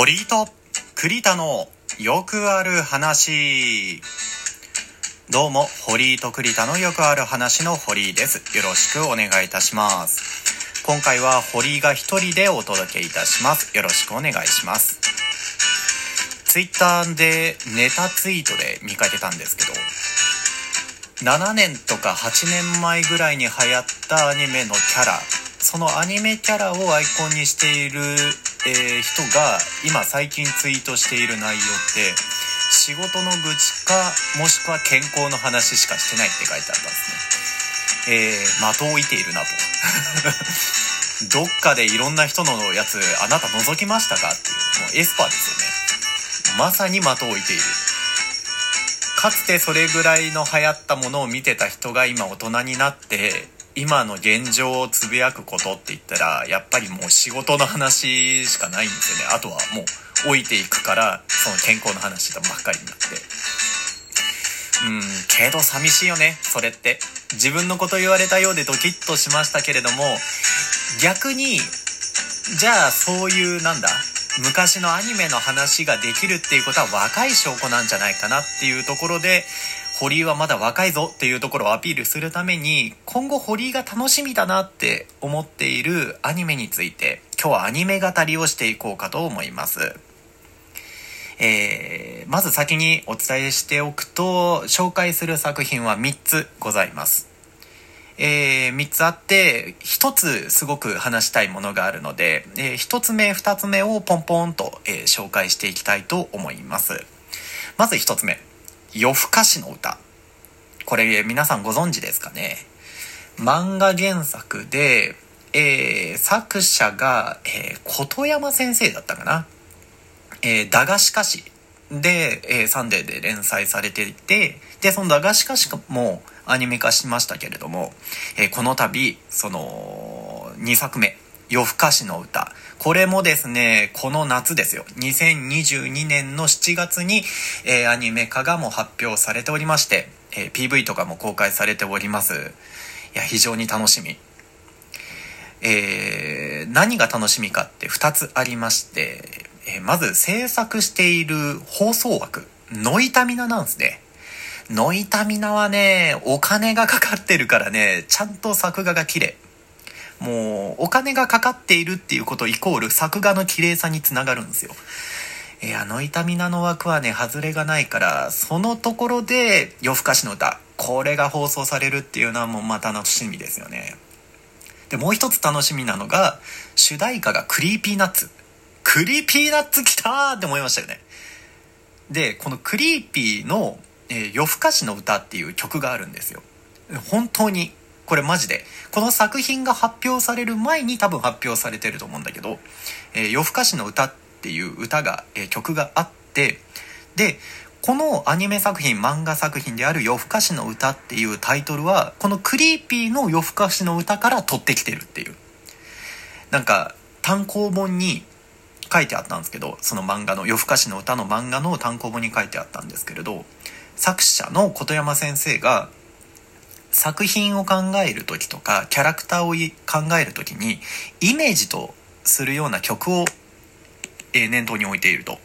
堀井と栗田のよくある話。どうも堀井と栗田のよくある話の堀井です。よろしくお願いいたします。今回は堀井が一人でお届けいたします。よろしくお願いします。ツイッターでネタツイートで見かけたんですけど7年とか8年前ぐらいに流行ったアニメのキャラ。そのアニメキャラをアイコンにしているえー、人が今最近ツイートしている内容って仕事の愚痴かもしくは健康の話しかしてないって書いてあったんですね。えー、的を置いているなと。どっかでいろんな人のやつあなた覗きましたかっていう、もうエスパーですよね。まさに的を置いている。かつてそれぐらいの流行ったものを見てた人が今大人になって今の現状をつぶやくことって言ったらやっぱりもう仕事の話しかないんですよね。あとはもう置いていくからその健康の話ばっかりになって。うんけど寂しいよねそれって。自分のこと言われたようでドキッとしましたけれども逆にじゃあそういうなんだ昔のアニメの話ができるっていうことは若い証拠なんじゃないかなっていうところで堀井はまだ若いぞっていうところをアピールするために今後堀井が楽しみだなって思っているアニメについて今日はアニメ語りをしていこうかと思います。えー、まず先にお伝えしておくと紹介する作品は3つございます。えー、3つあって1つすごく話したいものがあるので、えー、1つ目2つ目をポンポンと、えー、紹介していきたいと思いますまず1つ目夜更かしの歌。これ皆さんご存知ですかね？漫画原作で、えー、作者が、えー、琴山先生だったかな？えー、駄菓子歌詞で、えー、サンデーで連載されていて、で、その駄菓子歌詞もアニメ化しましたけれども、えー、この度、その、2作目、夜更かしの歌。これもですね、この夏ですよ。2022年の7月に、えー、アニメ化がもう発表されておりまして、えー、PV とかも公開されております。いや、非常に楽しみ。えー、何が楽しみかって2つありまして、えまず制作している放送枠、ノイタミナなんですね。ノイタミナはね、お金がかかってるからね、ちゃんと作画が綺麗。もうお金がかかっているっていうことイコール作画の綺麗さにつながるんですよ。えー、あのノイタミナの枠はね、外れがないから、そのところでよふかしのうた、これが放送されるっていうのはもうまた楽しみですよね。で、もう一つ楽しみなのが、主題歌が Creepy Nuts。Creepy Nuts 来たーって思いましたよね。で、この Creepy の、えー、よふかしのうたっていう曲があるんですよ。本当にこれマジで。この作品が発表される前に多分発表されてると思うんだけど、えー、夜更かしの歌っていう歌が、えー、曲があって、で、このアニメ作品、漫画作品である夜更かしの歌っていうタイトルは、このクリーピーの夜更かしの歌から取ってきてるっていう。なんか、単行本に書いてあったんですけど、その漫画の夜更かしの歌の漫画の単行本に書いてあったんですけれど、作者の琴山先生が作品を考える時とかキャラクターを考える時にイメージとするような曲を、え、念頭に置いていると。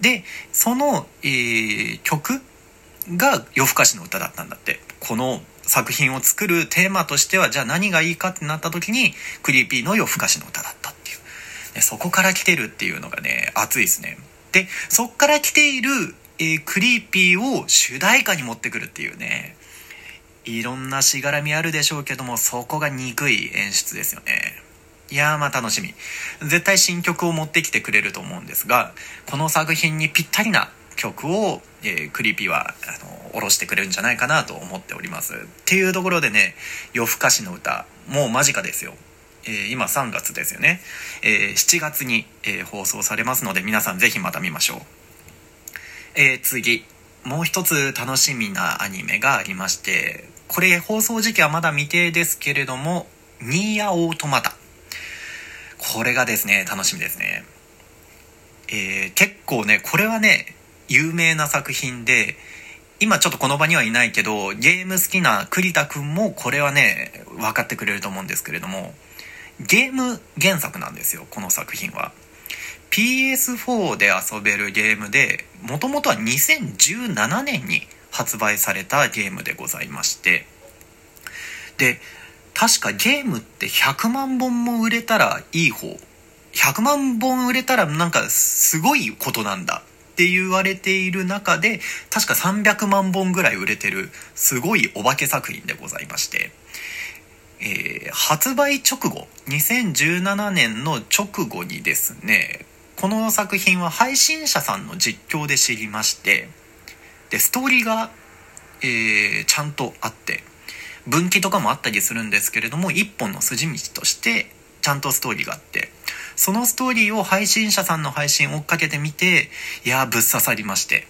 でその、えー、曲が夜更かしの歌だったんだって。この作品を作るテーマとしてはじゃあ何がいいかってなった時にクリーピーの夜更かしの歌だったっていう。でそこから来てるっていうのがね熱いですね。でそっから来ている、えー、 Creepy を主題歌に持ってくるっていうね。いろんなしがらみあるでしょうけども、そこが憎い演出ですよね。いやーまあ楽しみ。絶対新曲を持ってきてくれると思うんですが、この作品にぴったりな曲を、えー、 Creepy は、あの、下ろしてくれるんじゃないかなと思っております。っていうところでね、よふかしのうた、もう間近ですよ。えー、今3月ですよね。えー、7月に、え放送されますので、皆さんぜひまた見ましょう。え次、もう一つ楽しみなアニメがありまして、これ放送時期はまだ未定ですけれども、ニーヤオートマタ。これがですね、楽しみですね。えー、結構ね、これはね、有名な作品で、今ちょっとこの場にはいないけど、ゲーム好きな栗田くんもこれはね、分かってくれると思うんですけれども、ゲーム原作なんですよ、この作品は。PS4 で遊べるゲームでもともとは2017年に発売されたゲームでございまして。で確かゲームって100万本も売れたらいい方。100万本売れたらなんかすごいことなんだ。って言われている中で確か300万本ぐらい売れてるすごいお化け作品でございまして、えー、発売直後2017年の直後にですねこの作品は配信者さんの実況で知りましてでストーリーが、えー、ちゃんとあって分岐とかもあったりするんですけれども一本の筋道としてちゃんとストーリーがあってそのストーリーを配信者さんの配信追っかけてみていやぶっ刺さりまして、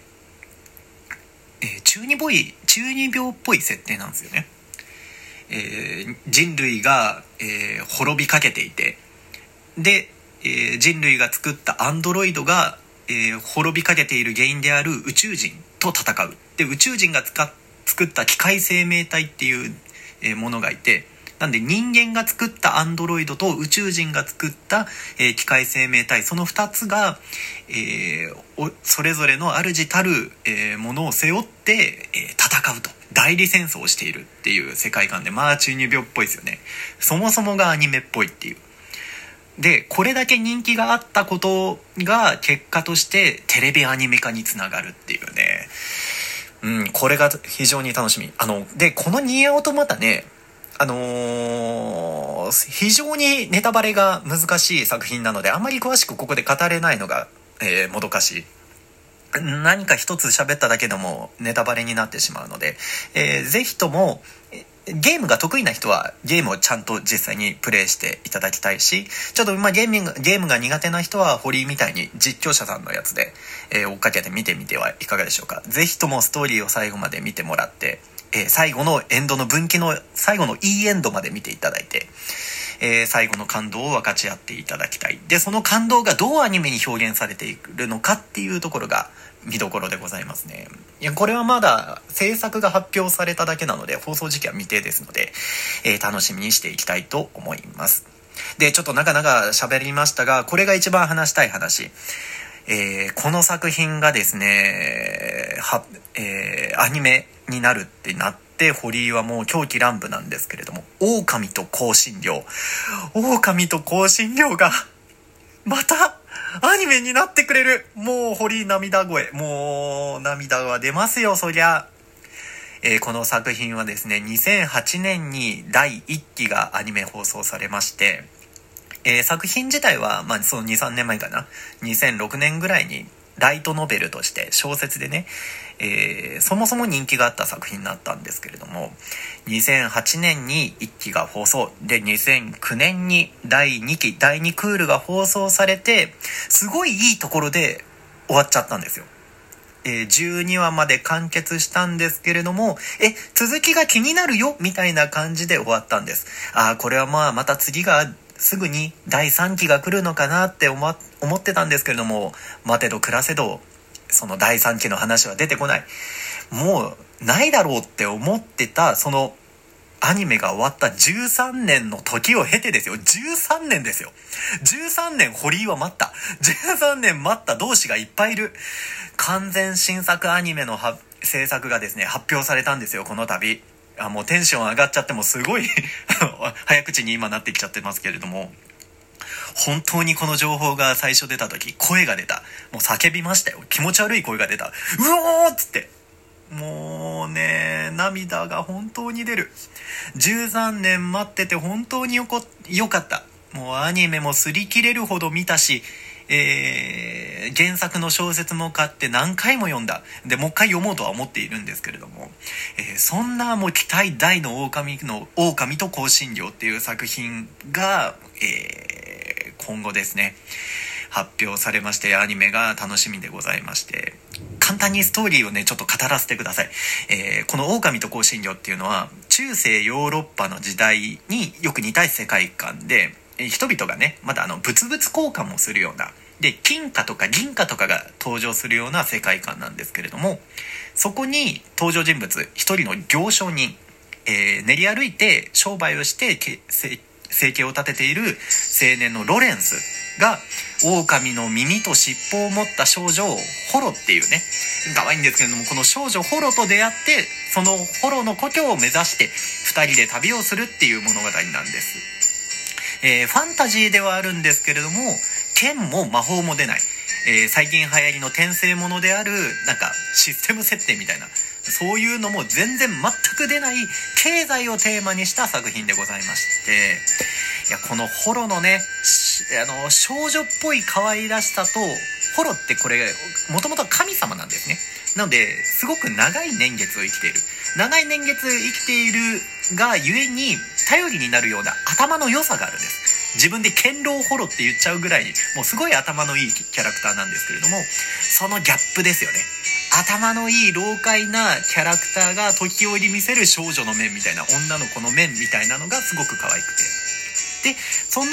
えー、中二ボイ中二病っぽい設定なんですよね、えー、人類が、えー、滅びかけていて。で、え人類が作ったアンドロイドが、え滅びかけている原因である宇宙人と戦う。で宇宙人が作った機械生命体っていうえものがいてなんで人間が作ったアンドロイドと宇宙人が作った、え、機械生命体その2つが、えー、それぞれの主たる、え、ものを背負って、え戦うと。代理戦争をしているっていう世界観でまあ中二病っぽいですよね。そもそもがアニメっぽいっていう。でこれだけ人気があったことが結果としてテレビアニメ化につながるっていうね。うんこれが非常に楽しみ。あのでこのニーアオトマタねあのー、非常にネタバレが難しい作品なのであまり詳しくここで語れないのが、えー、もどかしい。何か一つ喋っただけでもネタバレになってしまうので、えー、ぜひともゲームが得意な人はゲームをちゃんと実際にプレイしていただきたいしちょっとまあゲーミングゲームが苦手な人は堀井みたいに実況者さんのやつで、えー、追っかけて見てみてはいかがでしょうか。ぜひともストーリーを最後まで見てもらってえー、最後のエンドの分岐の最後のいいエンドまで見ていただいて、えー、最後の感動を分かち合っていただきたい。でその感動がどうアニメに表現されているのかっていうところが見どころでございますね。いやこれはまだ制作が発表されただけなので放送時期は未定ですので、えー、楽しみにしていきたいと思います。でちょっとなかなか喋りましたがこれが一番話したい話。えー、この作品がですねは、えー、アニメになるってなって堀井はもう狂気乱舞なんですけれども狼と香辛料。狼と香辛料がまたアニメになってくれる。もう堀涙声。もう涙は出ますよそりゃ。えー、この作品はですね2008年に第1期がアニメ放送されましてえー、作品自体は、まあ、その2、3年前かな。2006年ぐらいにライトノベルとして小説でね、えー、そもそも人気があった作品になったんですけれども2008年に1期が放送で2009年に第2期第2クールが放送されてすごいいいところで終わっちゃったんですよ。えー、12話まで完結したんですけれども、え、続きが気になるよみたいな感じで終わったんです。ああ、これはまあまた次がすぐに第3期が来るのかなって思ってたんですけれども待てど暮らせどその第3期の話は出てこない。もうないだろうって思ってたそのアニメが終わった13年の時を経てですよ。13年ですよ。13年堀井は待った。13年待った同士がいっぱいいる。完全新作アニメの制作がですね発表されたんですよこの度。あもうテンション上がっちゃってもすごい 早口に今なってきちゃってますけれども。本当にこの情報が最初出た時声が出た。もう叫びましたよ。気持ち悪い声が出た。うおーっつって。もうね涙が本当に出る。13年待ってて本当によこよかった。もうアニメも擦り切れるほど見たしえー、原作の小説も買って何回も読んだ。でもう一回読もうとは思っているんですけれども、えー、そんなもう期待大の狼の「狼と香辛料」っていう作品が、えー、今後ですね発表されましてアニメが楽しみでございまして簡単にストーリーをねちょっと語らせてください、えー、この「狼と香辛料」っていうのは中世ヨーロッパの時代によく似た世界観で人々がねまだあの物々交換もするようなで金貨とか銀貨とかが登場するような世界観なんですけれどもそこに登場人物一人の行商人、えー、練り歩いて商売をして生計を立てている青年のロレンスが狼の耳と尻尾を持った少女をホロっていうね。可愛いんですけれどもこの少女ホロと出会ってそのホロの故郷を目指して2人で旅をするっていう物語なんです、えーファンタジーではあるんですけれども剣も魔法も出ない、えー最近流行りの転生ものであるなんかシステム設定みたいな。そういうのも全然全く出ない経済をテーマにした作品でございましていやこのホロのねあの少女っぽい可愛らしさとホロってこれもともと神様なんですね。なのですごく長い年月を生きている。長い年月生きているがゆえに頼りになるような頭の良さがあるんです。自分で堅牢ホロって言っちゃうぐらいにもうすごい頭のいいキャラクターなんですけれどもそのギャップですよね。頭のいい老快なキャラクターが時折見せる少女の面みたいな女の子の面みたいなのがすごく可愛くて。でその、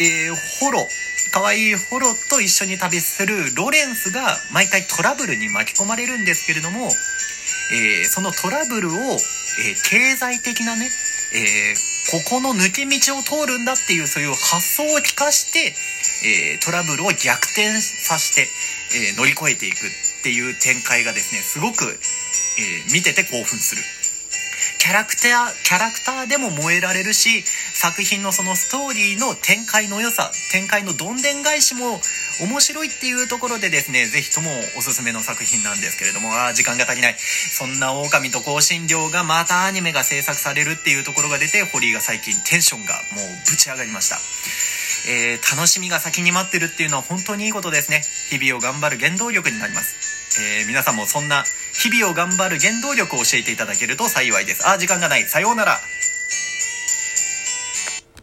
えーホロ可愛いホロと一緒に旅するロレンスが毎回トラブルに巻き込まれるんですけれども、えーそのトラブルを、えー経済的なね、えーここの抜け道を通るんだっていうそういう発想を利かして、えトラブルを逆転させて、え乗り越えていく。っていう展開がですねすごく、えー見てて興奮する。キャラクターキャラクターでも燃えられるし作品のそのストーリーの展開の良さ展開のどんでん返しも面白いっていうところでですねぜひともおすすめの作品なんですけれどもあー時間が足りない。そんな狼と香辛料がまたアニメが制作されるっていうところが出て堀井が最近テンションがもうぶち上がりました。えー楽しみが先に待ってるっていうのは本当にいいことですね。日々を頑張る原動力になります、えー皆さんもそんな日々を頑張る原動力を教えていただけると幸いです。あ時間がない。さようなら。